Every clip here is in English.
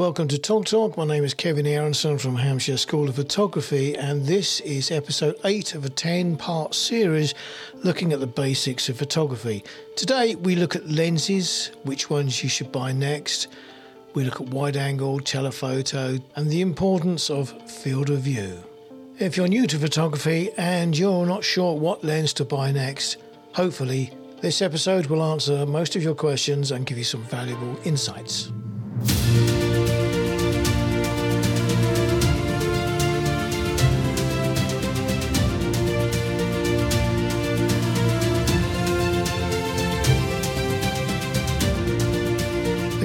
Welcome to Tog Talk. My name is Kevin Aronson from Hampshire School of Photography, and this is episode 8 of a 10 part series looking at the basics of photography. Today we look at lenses, which ones you should buy next. We look at wide angle, telephoto, and the importance of field of view. If you're new to photography and you're not sure what lens to buy next, hopefully this episode will answer most of your questions and give you some valuable insights.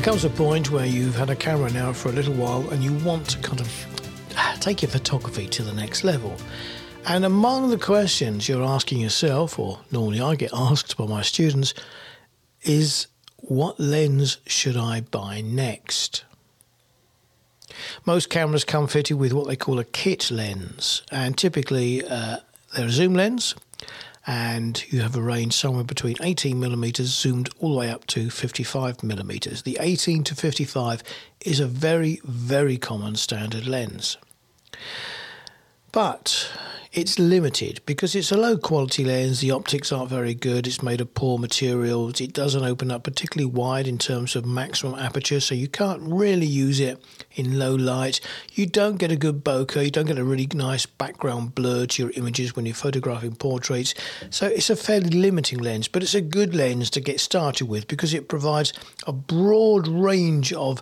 Comes a point where you've had a camera now for a little while and you want to kind of ah, take your photography to the next level. And among the questions you're asking yourself, or normally I get asked by my students, is what lens should I buy next? Most cameras come fitted with what they call a kit lens, and typically uh, they're a zoom lens and you have a range somewhere between 18 millimeters zoomed all the way up to 55 millimeters. The 18 to 55 is a very, very common standard lens. But it's limited because it's a low quality lens. The optics aren't very good. It's made of poor materials. It doesn't open up particularly wide in terms of maximum aperture, so you can't really use it in low light. You don't get a good bokeh. You don't get a really nice background blur to your images when you're photographing portraits. So it's a fairly limiting lens, but it's a good lens to get started with because it provides a broad range of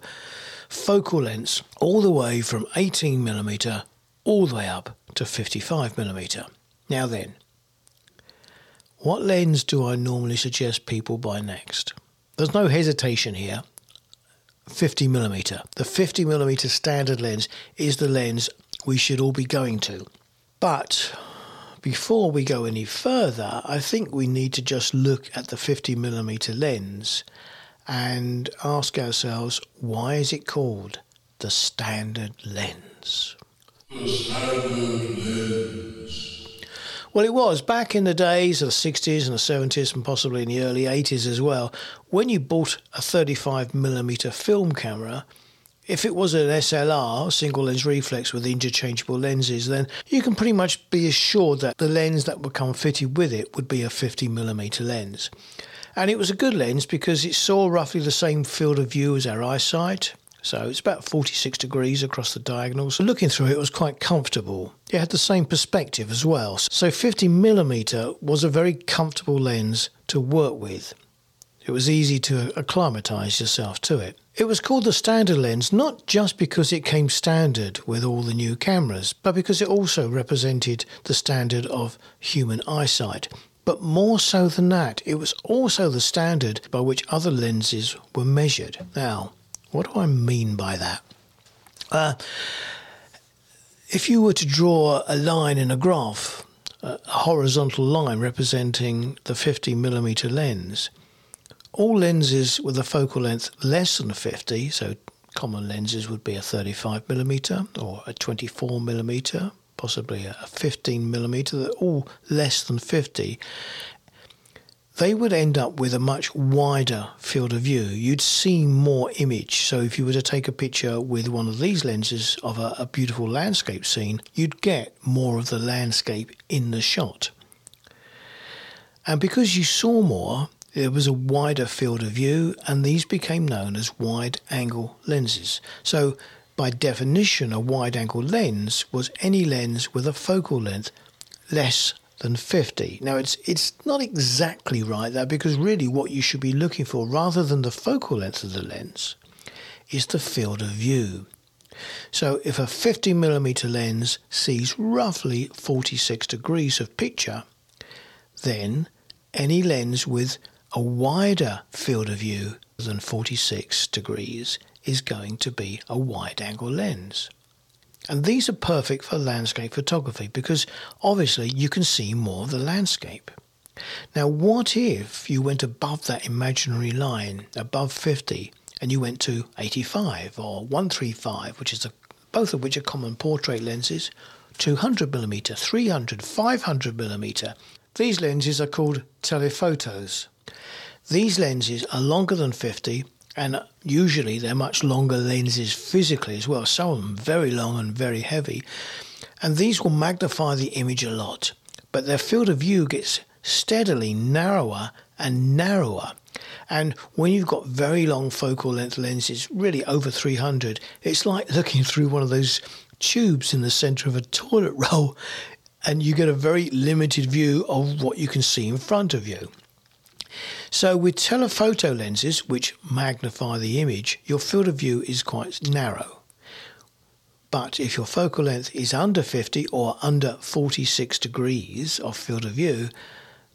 focal lengths all the way from 18 millimeter all the way up to 55mm. Now then, what lens do I normally suggest people buy next? There's no hesitation here. 50mm. The 50mm standard lens is the lens we should all be going to. But before we go any further, I think we need to just look at the 50mm lens and ask ourselves why is it called the standard lens? Well, it was back in the days of the 60s and the 70s and possibly in the early 80s as well. When you bought a 35mm film camera, if it was an SLR, single lens reflex with interchangeable lenses, then you can pretty much be assured that the lens that would come fitted with it would be a 50mm lens. And it was a good lens because it saw roughly the same field of view as our eyesight. So it's about 46 degrees across the diagonal. So looking through it was quite comfortable. It had the same perspective as well. So 50 millimeter was a very comfortable lens to work with. It was easy to acclimatize yourself to it. It was called the standard lens not just because it came standard with all the new cameras, but because it also represented the standard of human eyesight. But more so than that, it was also the standard by which other lenses were measured. Now, what do I mean by that? Uh, if you were to draw a line in a graph, a horizontal line representing the 50 millimeter lens, all lenses with a focal length less than 50, so common lenses would be a 35 millimeter or a 24 millimeter, possibly a 15 millimeter, all less than 50 they would end up with a much wider field of view. You'd see more image. So if you were to take a picture with one of these lenses of a, a, beautiful landscape scene, you'd get more of the landscape in the shot. And because you saw more, there was a wider field of view, and these became known as wide angle lenses. So by definition, a wide angle lens was any lens with a focal length less than 50. Now, it's, it's not exactly right there because really what you should be looking for, rather than the focal length of the lens, is the field of view. So, if a 50 millimeter lens sees roughly 46 degrees of picture, then any lens with a wider field of view than 46 degrees is going to be a wide angle lens. And these are perfect for landscape photography because obviously you can see more of the landscape. Now, what if you went above that imaginary line, above 50, and you went to 85 or 135, which is a, both of which are common portrait lenses, 200 millimeter, 300, 500 millimeter. These lenses are called telephotos. These lenses are longer than 50 And usually they're much longer lenses physically as well, some of them very long and very heavy. And these will magnify the image a lot, but their field of view gets steadily narrower and narrower. And when you've got very long focal length lenses, really over 300, it's like looking through one of those tubes in the center of a toilet roll, and you get a very limited view of what you can see in front of you. So, with telephoto lenses, which magnify the image, your field of view is quite narrow. But if your focal length is under 50 or under 46 degrees of field of view,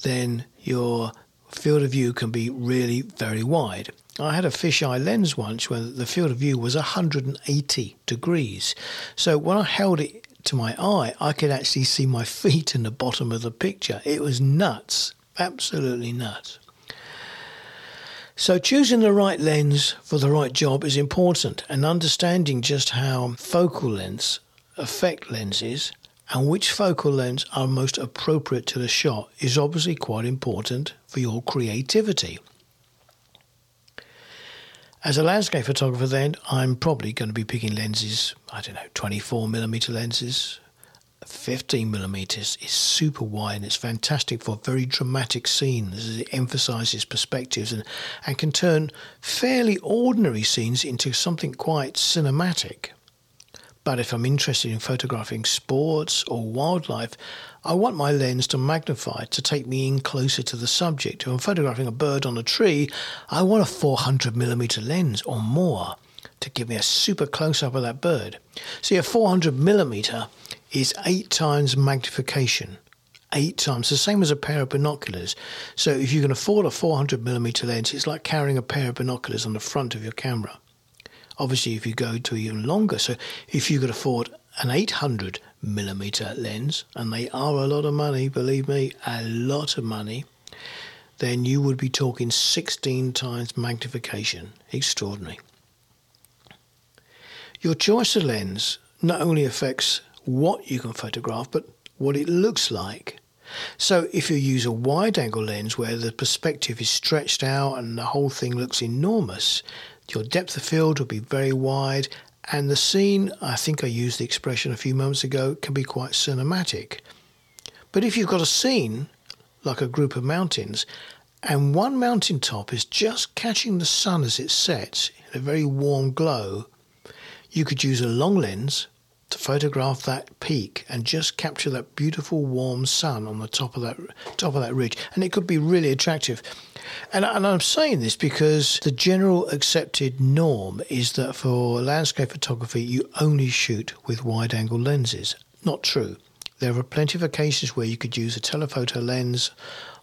then your field of view can be really very wide. I had a fisheye lens once where the field of view was 180 degrees. So when I held it to my eye, I could actually see my feet in the bottom of the picture. It was nuts, absolutely nuts. So, choosing the right lens for the right job is important, and understanding just how focal lengths affect lenses and which focal lengths are most appropriate to the shot is obviously quite important for your creativity. As a landscape photographer, then, I'm probably going to be picking lenses, I don't know, 24 millimeter lenses, 15 millimeters is super wide and it's fantastic for very dramatic scenes. It emphasizes perspectives and, and can turn fairly ordinary scenes into something quite cinematic. But if I'm interested in photographing sports or wildlife, I want my lens to magnify to take me in closer to the subject. If I'm photographing a bird on a tree, I want a 400 millimeter lens or more to give me a super close up of that bird. See, a 400 millimeter is eight times magnification. Eight times, the same as a pair of binoculars. So if you can afford a 400 millimeter lens, it's like carrying a pair of binoculars on the front of your camera. Obviously, if you go to even longer, so if you could afford an 800 millimeter lens, and they are a lot of money, believe me, a lot of money, then you would be talking 16 times magnification. Extraordinary. Your choice of lens not only affects what you can photograph, but what it looks like. So if you use a wide angle lens where the perspective is stretched out and the whole thing looks enormous, your depth of field will be very wide and the scene, I think I used the expression a few moments ago, can be quite cinematic. But if you've got a scene like a group of mountains and one mountain top is just catching the sun as it sets in a very warm glow, you could use a long lens to photograph that peak and just capture that beautiful warm sun on the top of that top of that ridge. And it could be really attractive. And, and I'm saying this because the general accepted norm is that for landscape photography you only shoot with wide angle lenses. Not true. There are plenty of occasions where you could use a telephoto lens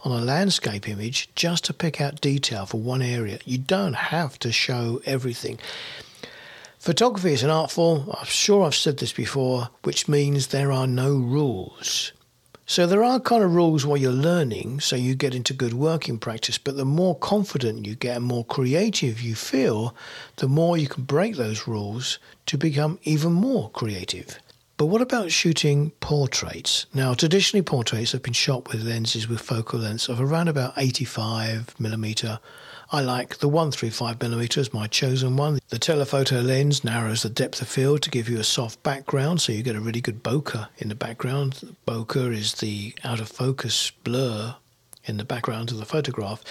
on a landscape image just to pick out detail for one area. You don't have to show everything Photography is an art form, I'm sure I've said this before, which means there are no rules. So there are kind of rules while you're learning, so you get into good working practice, but the more confident you get and more creative you feel, the more you can break those rules to become even more creative. But what about shooting portraits? Now, traditionally, portraits have been shot with lenses with focal lengths of around about 85 millimeter I like the 135 millimeters, my chosen one. The telephoto lens narrows the depth of field to give you a soft background, so you get a really good bokeh in the background. Bokeh is the out of focus blur in the background of the photograph.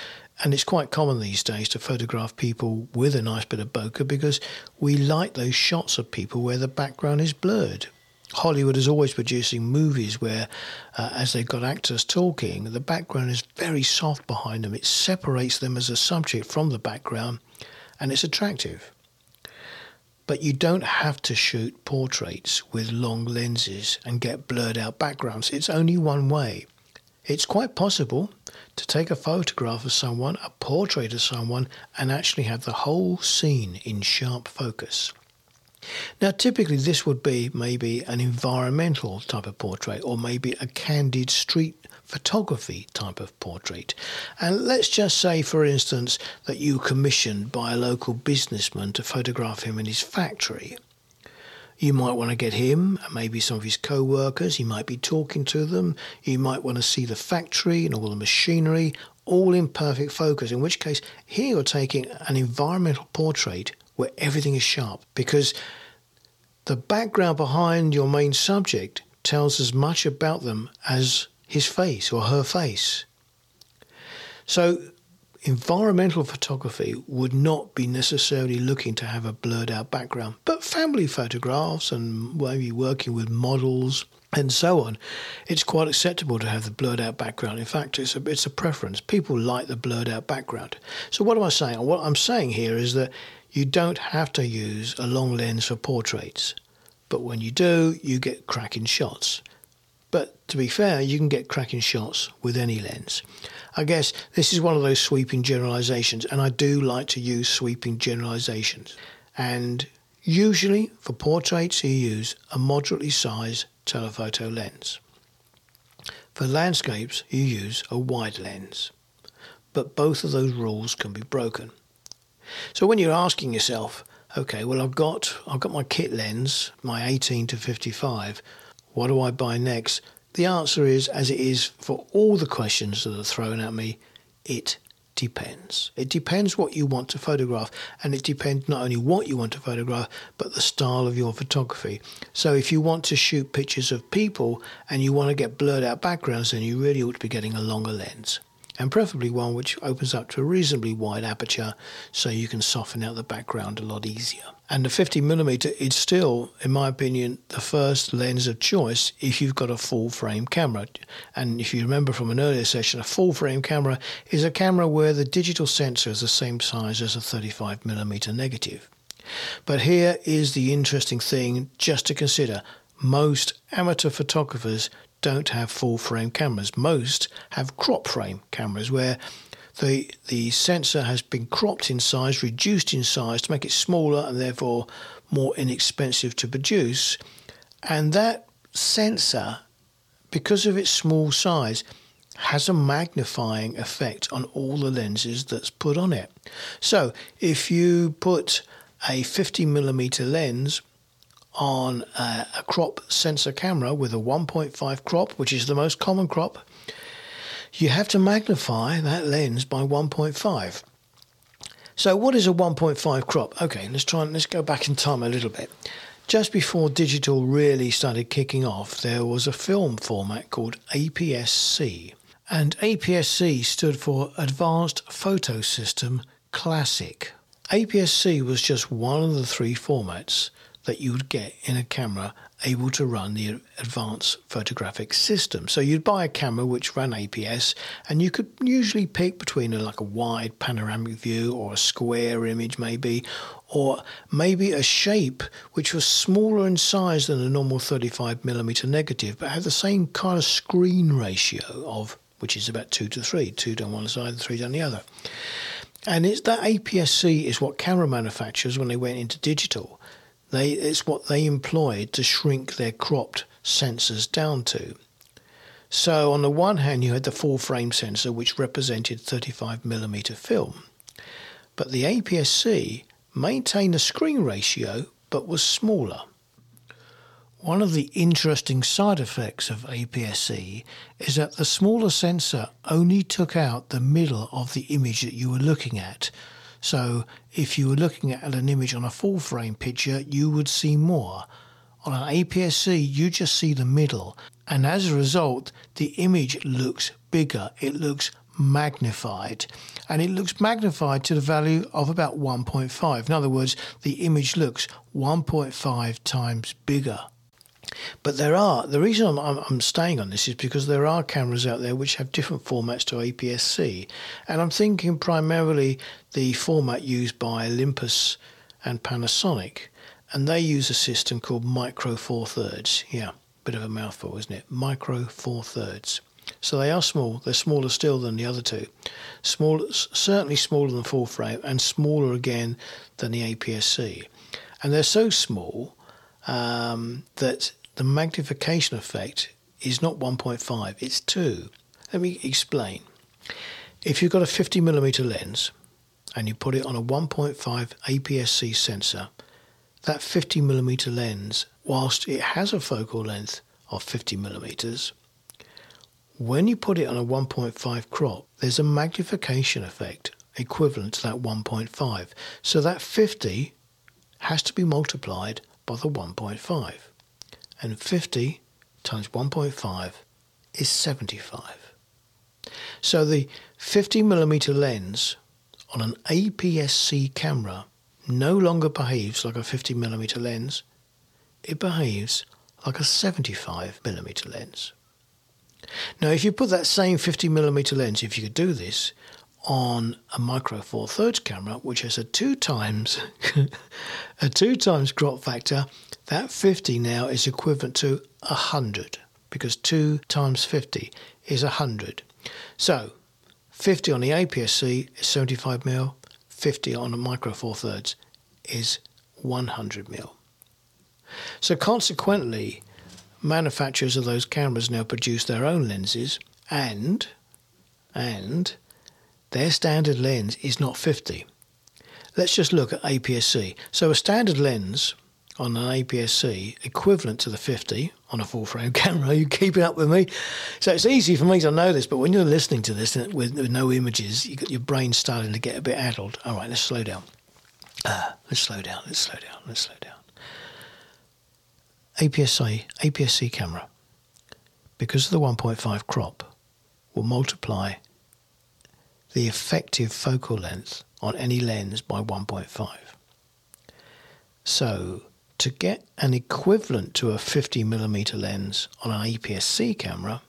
And it's quite common these days to photograph people with a nice bit of bokeh because we like those shots of people where the background is blurred. Hollywood is always producing movies where, uh, as they've got actors talking, the background is very soft behind them. It separates them as a subject from the background, and it's attractive. But you don't have to shoot portraits with long lenses and get blurred out backgrounds. It's only one way. It's quite possible to take a photograph of someone, a portrait of someone, and actually have the whole scene in sharp focus. Now, typically, this would be maybe an environmental type of portrait or maybe a candid street photography type of portrait. And let's just say, for instance, that you commissioned by a local businessman to photograph him in his factory. You might want to get him and maybe some of his co workers. You might be talking to them. You might want to see the factory and all the machinery, all in perfect focus, in which case here you're taking an environmental portrait where everything is sharp because the background behind your main subject tells as much about them as his face or her face. So, environmental photography would not be necessarily looking to have a blurred out background, but family photographs and maybe working with models and so on, it's quite acceptable to have the blurred out background. In fact, it's a, it's a preference. People like the blurred out background. So, what am I saying? What I'm saying here is that you don't have to use a long lens for portraits, but when you do, you get cracking shots. But to be fair, you can get cracking shots with any lens. I guess this is one of those sweeping generalizations, and I do like to use sweeping generalizations. And usually for portraits, you use a moderately sized telephoto lens. For landscapes, you use a wide lens. But both of those rules can be broken. So when you're asking yourself, okay, well I've got I've got my kit lens, my 18 to 55. What do I buy next? The answer is as it is for all the questions that are thrown at me, it depends. It depends what you want to photograph, and it depends not only what you want to photograph, but the style of your photography. So, if you want to shoot pictures of people and you want to get blurred out backgrounds, then you really ought to be getting a longer lens and preferably one which opens up to a reasonably wide aperture so you can soften out the background a lot easier. And the 50mm is still, in my opinion, the first lens of choice if you've got a full frame camera. And if you remember from an earlier session, a full frame camera is a camera where the digital sensor is the same size as a 35mm negative. But here is the interesting thing just to consider. Most amateur photographers don't have full frame cameras. Most have crop frame cameras where the the sensor has been cropped in size, reduced in size to make it smaller and therefore more inexpensive to produce. And that sensor, because of its small size, has a magnifying effect on all the lenses that's put on it. So if you put a 50 millimeter lens on a, a crop sensor camera with a 1.5 crop, which is the most common crop, you have to magnify that lens by 1.5. So, what is a 1.5 crop? Okay, let's try and let's go back in time a little bit. Just before digital really started kicking off, there was a film format called APS-C, and APS-C stood for Advanced Photo System Classic. APS-C was just one of the three formats that you would get in a camera able to run the advanced photographic system. So you'd buy a camera which ran APS, and you could usually pick between a, like a wide panoramic view or a square image, maybe, or maybe a shape which was smaller in size than a normal 35 millimeter negative, but had the same kind of screen ratio of which is about two to three, two down one side and three down the other. And it's that APS-C is what camera manufacturers, when they went into digital, they, it's what they employed to shrink their cropped sensors down to. So, on the one hand, you had the full frame sensor, which represented 35mm film. But the APS C maintained the screen ratio but was smaller. One of the interesting side effects of APS C is that the smaller sensor only took out the middle of the image that you were looking at, so if you were looking at an image on a full frame picture, you would see more. On an APS-C, you just see the middle, and as a result, the image looks bigger. It looks magnified, and it looks magnified to the value of about 1.5. In other words, the image looks 1.5 times bigger. But there are the reason I'm, I'm, staying on this is because there are cameras out there which have different formats to APS-C, and I'm thinking primarily the format used by Olympus and Panasonic, and they use a system called Micro Four Thirds. Yeah, bit of a mouthful, isn't it? Micro Four Thirds. So they are small. They're smaller still than the other two. Small, certainly smaller than full frame, and smaller again than the APS-C. And they're so small um, that the magnification effect is not 1.5, it's 2. Let me explain. If you've got a 50 millimeter lens and you put it on a 1.5 APS-C sensor, that 50 millimeter lens, whilst it has a focal length of 50 millimeters, when you put it on a 1.5 crop, there's a magnification effect equivalent to that 1.5. So that 50 has to be multiplied by the 1.5. And 50 times 1.5 is 75. So the 50 millimeter lens on an APS-C camera no longer behaves like a 50 millimeter lens. It behaves like a 75 millimeter lens. Now, if you put that same 50 millimeter lens, if you could do this, on a micro four thirds camera, which has a two times a two times crop factor, that 50 now is equivalent to 100 because 2 times 50 is 100. So 50 on the APS-C is 75 mil, 50 on a micro four thirds is 100 mil. So consequently, manufacturers of those cameras now produce their own lenses and and their standard lens is not 50. Let's just look at APS-C. So a standard lens on an APS-C equivalent to the 50 on a full frame camera. Are you keeping up with me? So it's easy for me to know this, but when you're listening to this with, with no images, you got your brain starting to get a bit addled. All right, let's slow down. Uh, let's slow down. Let's slow down. Let's slow down. APS-C, APS-C camera, because of the 1.5 crop, will multiply the effective focal length on any lens by 1.5. So, to get an equivalent to a 50mm lens on an APS-C camera,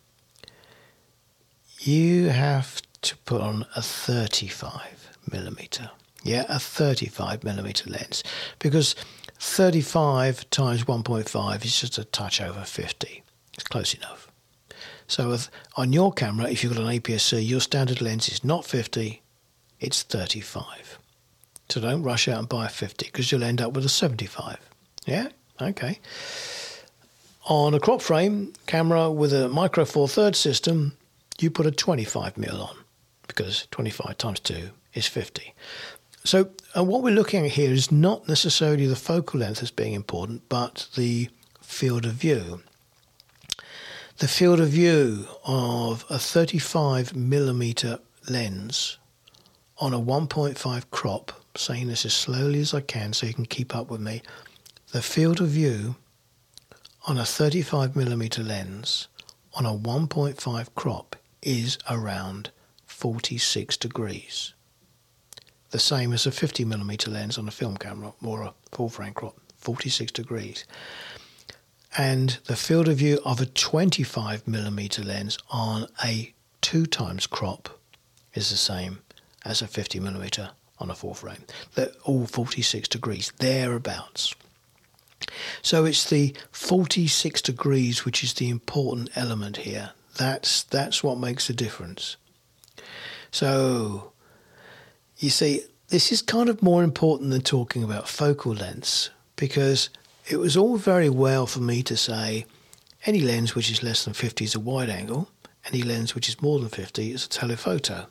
you have to put on a 35mm. Yeah, a 35mm lens because 35 times 1.5 is just a touch over 50. It's close enough. So on your camera, if you've got an APS-C, your standard lens is not 50, it's 35. So don't rush out and buy a 50 because you'll end up with a 75. Yeah? Okay. On a crop frame camera with a micro four thirds system, you put a 25 mil on because 25 times 2 is 50. So uh, what we're looking at here is not necessarily the focal length as being important, but the field of view. The field of view of a 35 millimeter lens on a 1.5 crop, saying this as slowly as I can so you can keep up with me, the field of view on a 35 millimeter lens on a 1.5 crop is around 46 degrees. The same as a 50 millimeter lens on a film camera or a full frame crop, 46 degrees. And the field of view of a 25 millimeter lens on a two times crop is the same as a 50 millimeter on a full frame. They're all 46 degrees, thereabouts. So it's the 46 degrees which is the important element here. That's that's what makes the difference. So you see, this is kind of more important than talking about focal lengths because it was all very well for me to say any lens which is less than 50 is a wide angle, any lens which is more than 50 is a telephoto.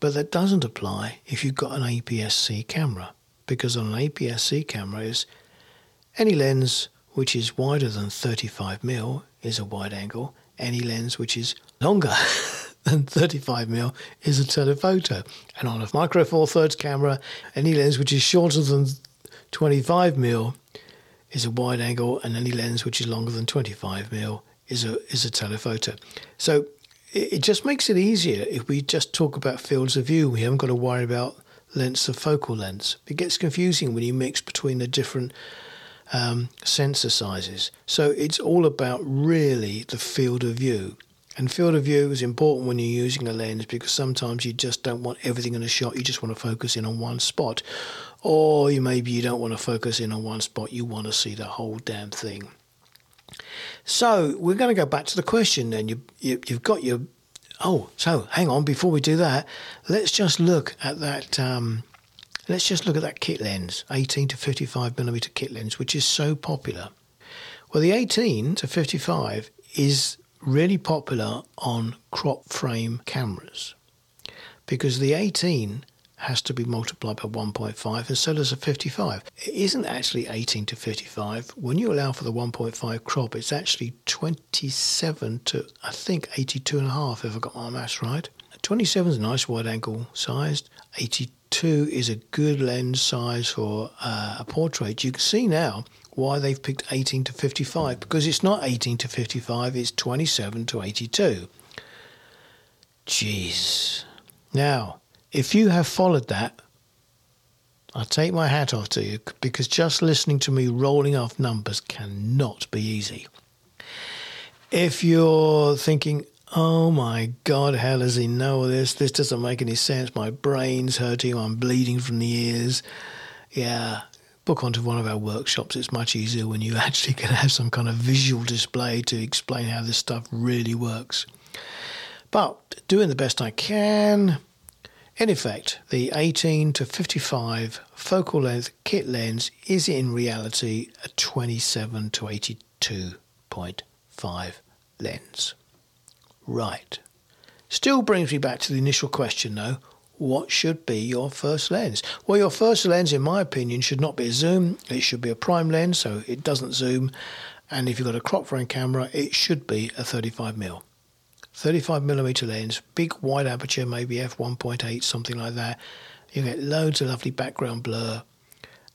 But that doesn't apply if you've got an APS-C camera because on an APS-C camera is any lens which is wider than 35 mil is a wide angle. Any lens which is longer than 35 mil is a telephoto. And on a micro four thirds camera, any lens which is shorter than 25 mil is a wide angle, and any lens which is longer than 25 mil is a is a telephoto. So it, it just makes it easier if we just talk about fields of view. We haven't got to worry about lengths of focal lengths. It gets confusing when you mix between the different um, sensor sizes. So it's all about really the field of view. And field of view is important when you're using a lens because sometimes you just don't want everything in a shot. You just want to focus in on one spot. Or you maybe you don't want to focus in on one spot. You want to see the whole damn thing. So we're going to go back to the question then. You, you, you've got your... Oh, so hang on. Before we do that, let's just look at that... Um, let's just look at that kit lens, 18 to 55 millimeter kit lens, which is so popular. Well, the 18 to 55 is really popular on crop frame cameras because the 18 has to be multiplied by 1.5 and so does a 55. It isn't actually 18 to 55. When you allow for the 1.5 crop, it's actually 27 to, I think, 82 and a half, if I got my maths right. 27 is a nice wide angle sized. 82 is a good lens size for uh, a portrait. You can see now why they've picked 18 to 55 because it's not 18 to 55, it's 27 to 82. Jeez. Now, if you have followed that, I take my hat off to you because just listening to me rolling off numbers cannot be easy. If you're thinking, oh my God, how does he know this? This doesn't make any sense. My brain's hurting. I'm bleeding from the ears. Yeah, book onto one of our workshops. It's much easier when you actually can have some kind of visual display to explain how this stuff really works. But doing the best I can, in effect, the 18 to 55 focal length kit lens is in reality a 27 to 82.5 lens. Right. Still brings me back to the initial question though what should be your first lens? Well, your first lens, in my opinion, should not be a zoom. It should be a prime lens, so it doesn't zoom. And if you've got a crop frame camera, it should be a 35mm. 35 millimeter lens, big wide aperture, maybe f1.8, something like that. You get loads of lovely background blur.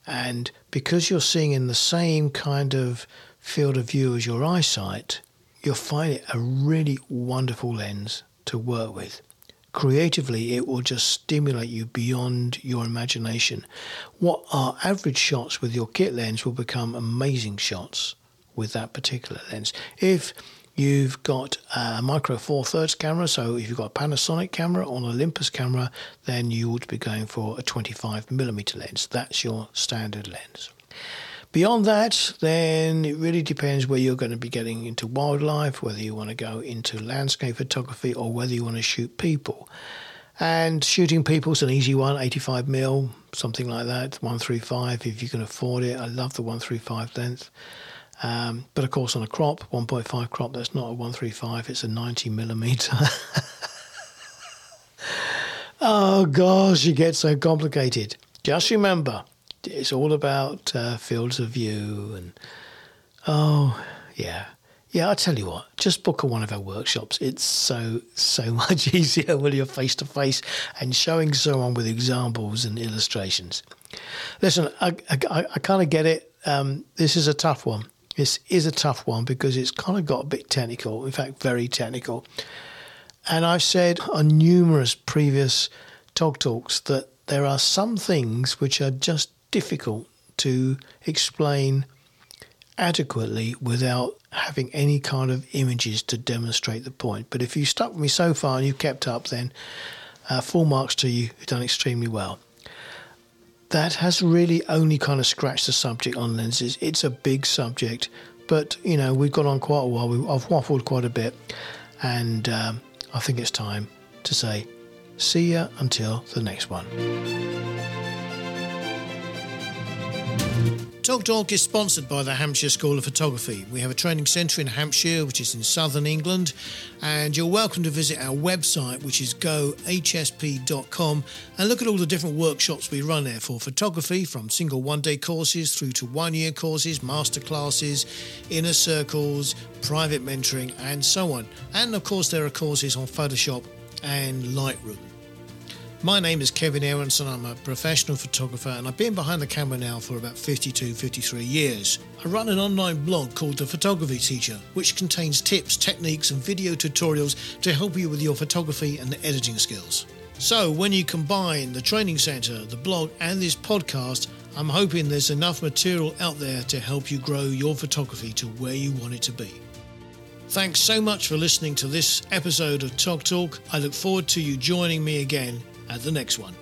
And because you're seeing in the same kind of field of view as your eyesight, you'll find it a really wonderful lens to work with. Creatively, it will just stimulate you beyond your imagination. What are average shots with your kit lens will become amazing shots with that particular lens. If You've got a micro four thirds camera, so if you've got a Panasonic camera or an Olympus camera, then you would be going for a 25 millimeter lens. That's your standard lens. Beyond that, then it really depends where you're going to be getting into wildlife, whether you want to go into landscape photography or whether you want to shoot people. And shooting people is an easy one, 85 mil, something like that, 135 if you can afford it. I love the 135 length. Um, but of course, on a crop, 1.5 crop, that's not a 135, it's a 90 millimeter. oh gosh, it gets so complicated. Just remember, it's all about uh, fields of view and oh yeah. Yeah, I tell you what, just book a one of our workshops. It's so, so much easier when you're face to face and showing someone with examples and illustrations. Listen, I, I, I kind of get it. Um, this is a tough one. This is a tough one because it's kind of got a bit technical, in fact, very technical. And I've said on numerous previous Tog Talks that there are some things which are just difficult to explain adequately without having any kind of images to demonstrate the point. But if you stuck with me so far and you've kept up, then uh, full marks to you. You've done extremely well that has really only kind of scratched the subject on lenses. It's a big subject, but you know we've gone on quite a while. I've waffled quite a bit, and um, I think it's time to say, see ya until the next one. Tog Talk is sponsored by the Hampshire School of Photography. We have a training centre in Hampshire, which is in southern England, and you're welcome to visit our website, which is gohsp.com, and look at all the different workshops we run there for photography, from single one day courses through to one year courses, master classes, inner circles, private mentoring, and so on. And of course, there are courses on Photoshop and Lightroom. My name is Kevin Aronson. I'm a professional photographer and I've been behind the camera now for about 52, 53 years. I run an online blog called The Photography Teacher, which contains tips, techniques, and video tutorials to help you with your photography and editing skills. So, when you combine the training centre, the blog, and this podcast, I'm hoping there's enough material out there to help you grow your photography to where you want it to be. Thanks so much for listening to this episode of Tog Talk. I look forward to you joining me again at the next one.